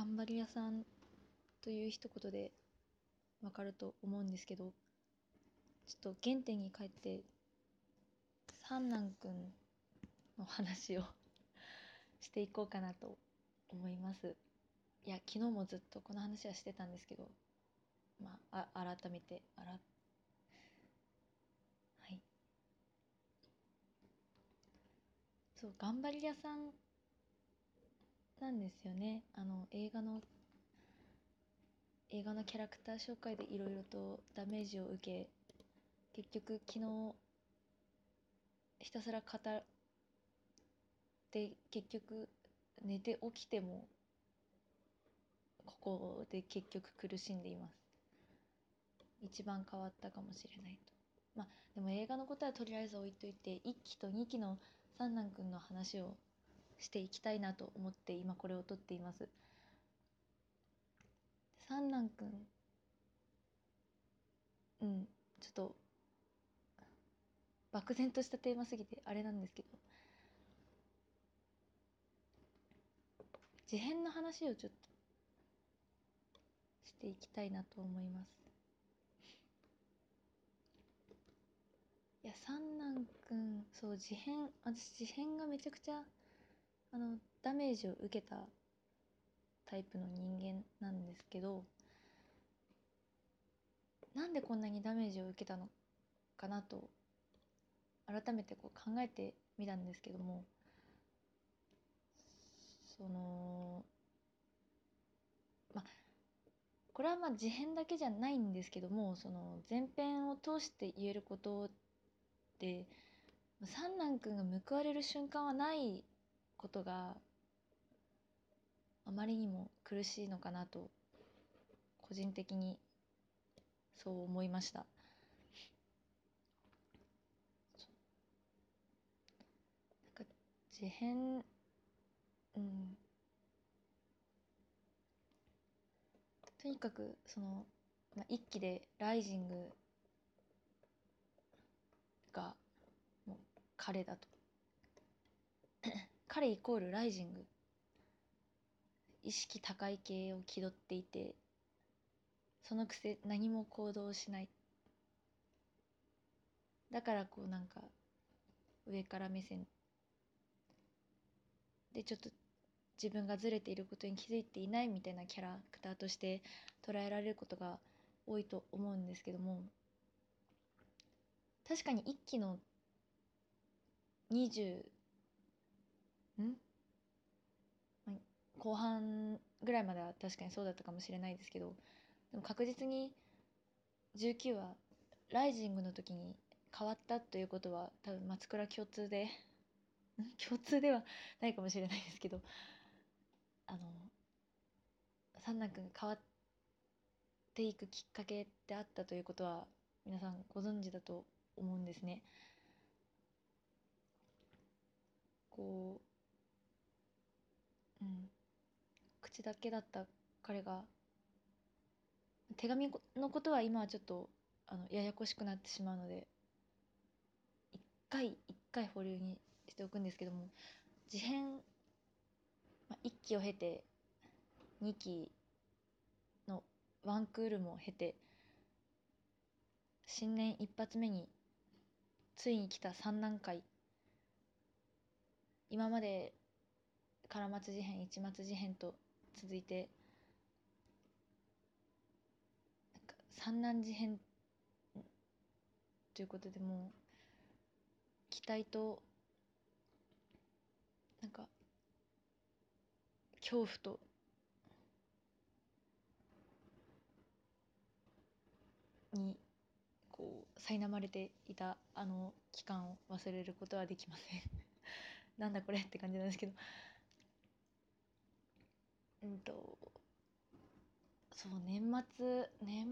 頑張り屋さんという一言でわかると思うんですけどちょっと原点に帰って三男くんの話を していこうかなと思います。いや昨日もずっとこの話はしてたんですけどまああ改めてあらはい。そう頑張り屋さんなんですよね。あの映画の映画のキャラクター紹介でいろいろとダメージを受け結局昨日ひたすら語って結局寝て起きてもここで結局苦しんでいます。一番変わったかもしれないと。まあでも映画のことはとりあえず置いといて1期と2期の三男くんの話をしていきたいなと思って今これを撮っています。三男くんうんちょっと漠然としたテーマすぎてあれなんですけど。事変の話をちょっとしていきたいなと思います。いや三男くんそう事変私事変がめちゃくちゃあのダメージを受けたタイプの人間なんですけどなんでこんなにダメージを受けたのかなと改めてこう考えてみたんですけどもそのまあこれはまあ事変だけじゃないんですけどもその前編を通して言えることで三男くんが報われる瞬間はないことがあまりにも苦しいのかなと個人的にそう思いました。なんか事変うん。とにかくその、まあ、一期でライジングがもう彼だと。彼イコールライジング。意識高い系を気取っていてそのくせ何も行動しない。だからこうなんか上から目線。でちょっと自分がずれていることに気づいていないみたいなキャラクターとして捉えられることが多いと思うんですけども確かに一期の20後半ぐらいまでは確かにそうだったかもしれないですけどでも確実に19はライジングの時に変わったということは多分松倉共通で 共通ではないかもしれないですけどあの三男君が変わっていくきっかけであったということは皆さんご存知だと思うんですね。こううん。口だけだった彼が手紙のことは今はちょっとあのややこしくなってしまうので一回一回保留にしておくんですけども事変、まあ、1期を経て2期のワンクールも経て新年一発目についに来た三段階今まで唐松事変一松事変と続いてなんか三男事変ということでもう期待となんか恐怖とにこう苛まれていたあの期間を忘れることはできません。なんだこれって感じなんですけど。うんとそう年末年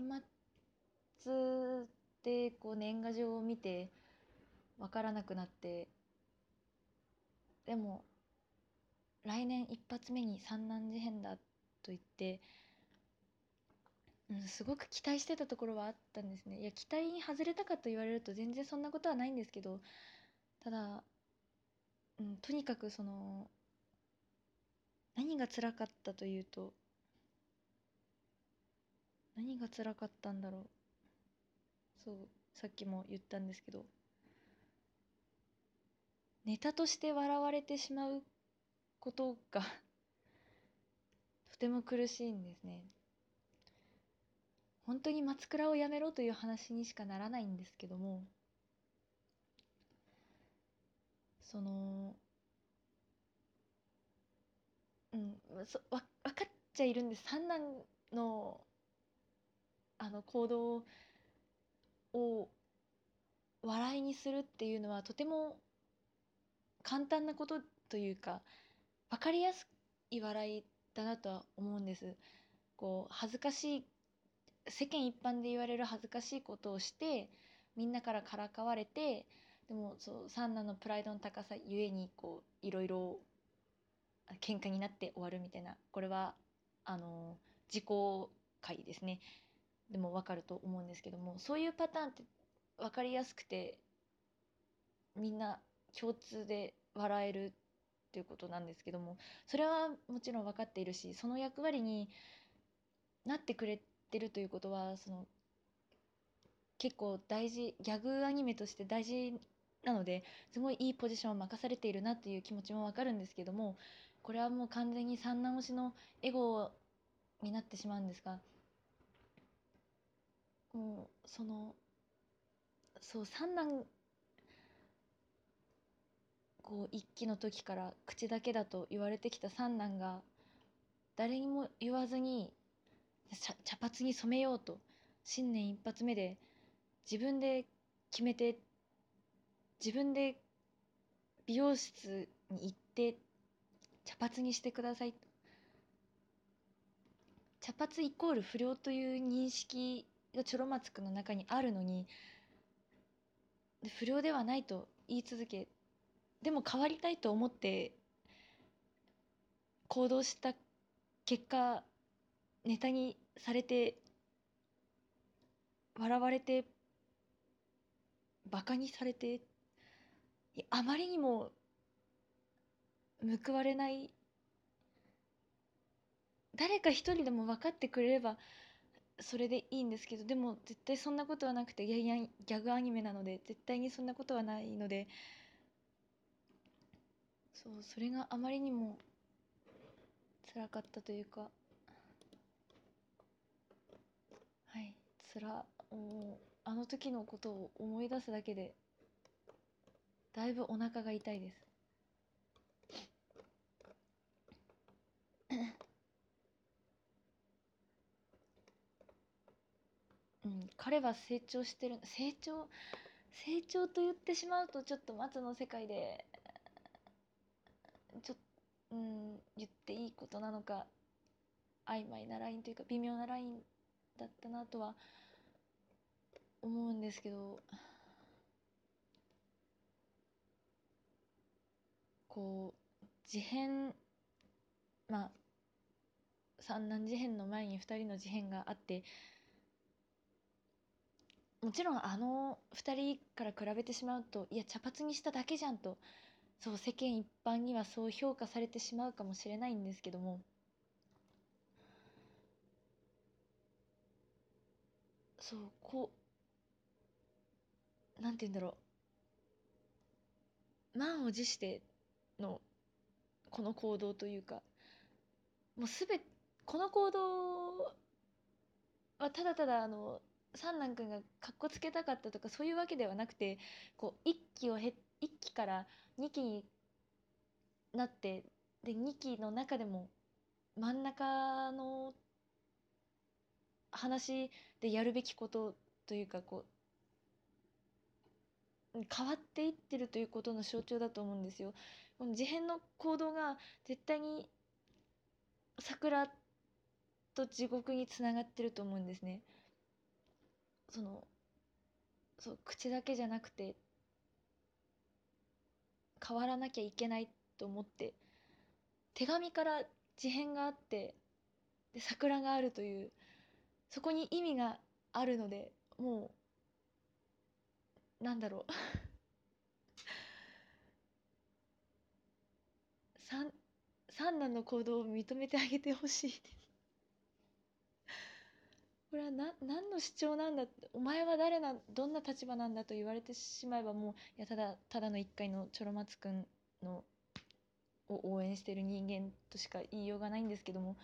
末でこう年賀状を見て分からなくなってでも来年一発目に三男事変だと言って、うん、すごく期待してたところはあったんですね。いや期待に外れたかと言われると全然そんなことはないんですけどただ、うん、とにかくその何が辛かったというと何が辛かったんだろう。そうさっきも言ったんですけどネタとして笑われてしまうことが とても苦しいんですね。本当に松倉をやめろという話にしかならないんですけどもそのうんそわ分かっちゃいるんです三男のあの行動を笑いにするっていうのはとても簡単なことというか分かりやすい笑いだなとは思うんです。こう恥ずかしい世間一般で言われる恥ずかしいことをしてみんなからからかわれてでもそうサンナのプライドの高さゆえにこういろいろ喧嘩になって終わるみたいな。これはあの自己回ですね。でも分かると思うんですけどもそういうパターンって分かりやすくてみんな共通で笑えるっていうことなんですけどもそれはもちろん分かっているしその役割になってくれてるということはその結構大事ギャグアニメとして大事なのですごいいいポジションを任されているなっていう気持ちも分かるんですけどもこれはもう完全に三男推しのエゴになってしまうんですがもうそのそう三男こう一期の時から口だけだと言われてきた三男が誰にも言わずに茶髪に染めようと新年一発目で自分で決めて自分で美容室に行って茶髪にしてください。茶髪イコール不良という認識がチョロマツクの中にあるのに不良ではないと言い続けでも変わりたいと思って行動した結果ネタにされて笑われてバカにされてあまりにも報われない。誰か一人でも分かってくれればそれでいいんですけどでも絶対そんなことはなくてギャグアニメなので絶対にそんなことはないのでそうそれがあまりにも辛かったというかはいつらもうあの時のことを思い出すだけでだいぶお腹が痛いです。彼は成長してる成長成長と言ってしまうとちょっと松の世界でちょっうん言っていいことなのか曖昧なラインというか微妙なラインだったなとは思うんですけどこう事変まあ三男事変の前に2人の事変があってもちろんあの2人から比べてしまうといや茶髪にしただけじゃんとそう世間一般にはそう評価されてしまうかもしれないんですけども。そうこうなんて言うんだろう。満を持してのこの行動というかもうすべこの行動はただただあの三男君がかっこつけたかったとかそういうわけではなくてこう一期をへ一期から2期になってで2期の中でも真ん中の話でやるべきことというかこう変わっていってるということの象徴だと思うんですよ。この事変の行動が絶対に桜と地獄につながってると思うんですね。そのそう口だけじゃなくて変わらなきゃいけないと思って手紙から事変があってで桜があるというそこに意味があるのでもうなんだろう。三三男の行動を認めてあげてほしい。これはな何の主張なんだお前は誰などんな立場なんだと言われてしまえばもういやただただの一回のチョロ松くんのを応援してる人間としか言いようがないんですけども。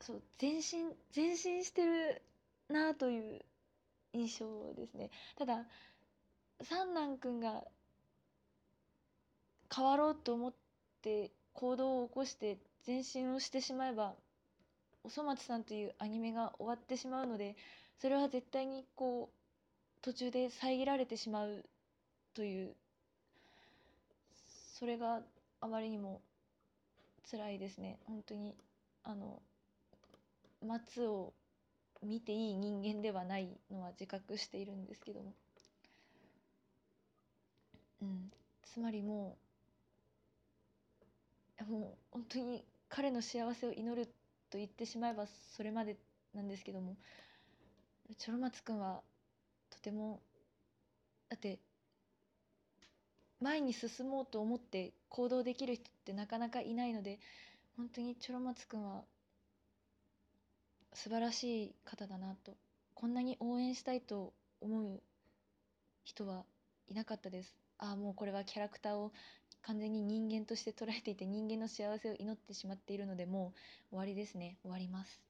そう前進前進してるなという印象ですね。ただ三男くんが変わろうと思って行動を起こして前進をしてしまえばおそ松さんというアニメが終わってしまうのでそれは絶対にこう途中で遮られてしまうというそれがあまりにも辛いですね。本当にあの松を見ていい人間ではないのは自覚しているんですけども。うん。つまりもうもう本当に彼の幸せを祈ると言ってしまえばそれまでなんですけどもチョロ松くんはとてもだって前に進もうと思って行動できる人ってなかなかいないので本当にチョロ松くんは素晴らしい方だなとこんなに応援したいと思う人はいなかったです。ああもうこれはキャラクターを完全に人間として捉えていて人間の幸せを祈ってしまっているのでもう終わりですね。終わります。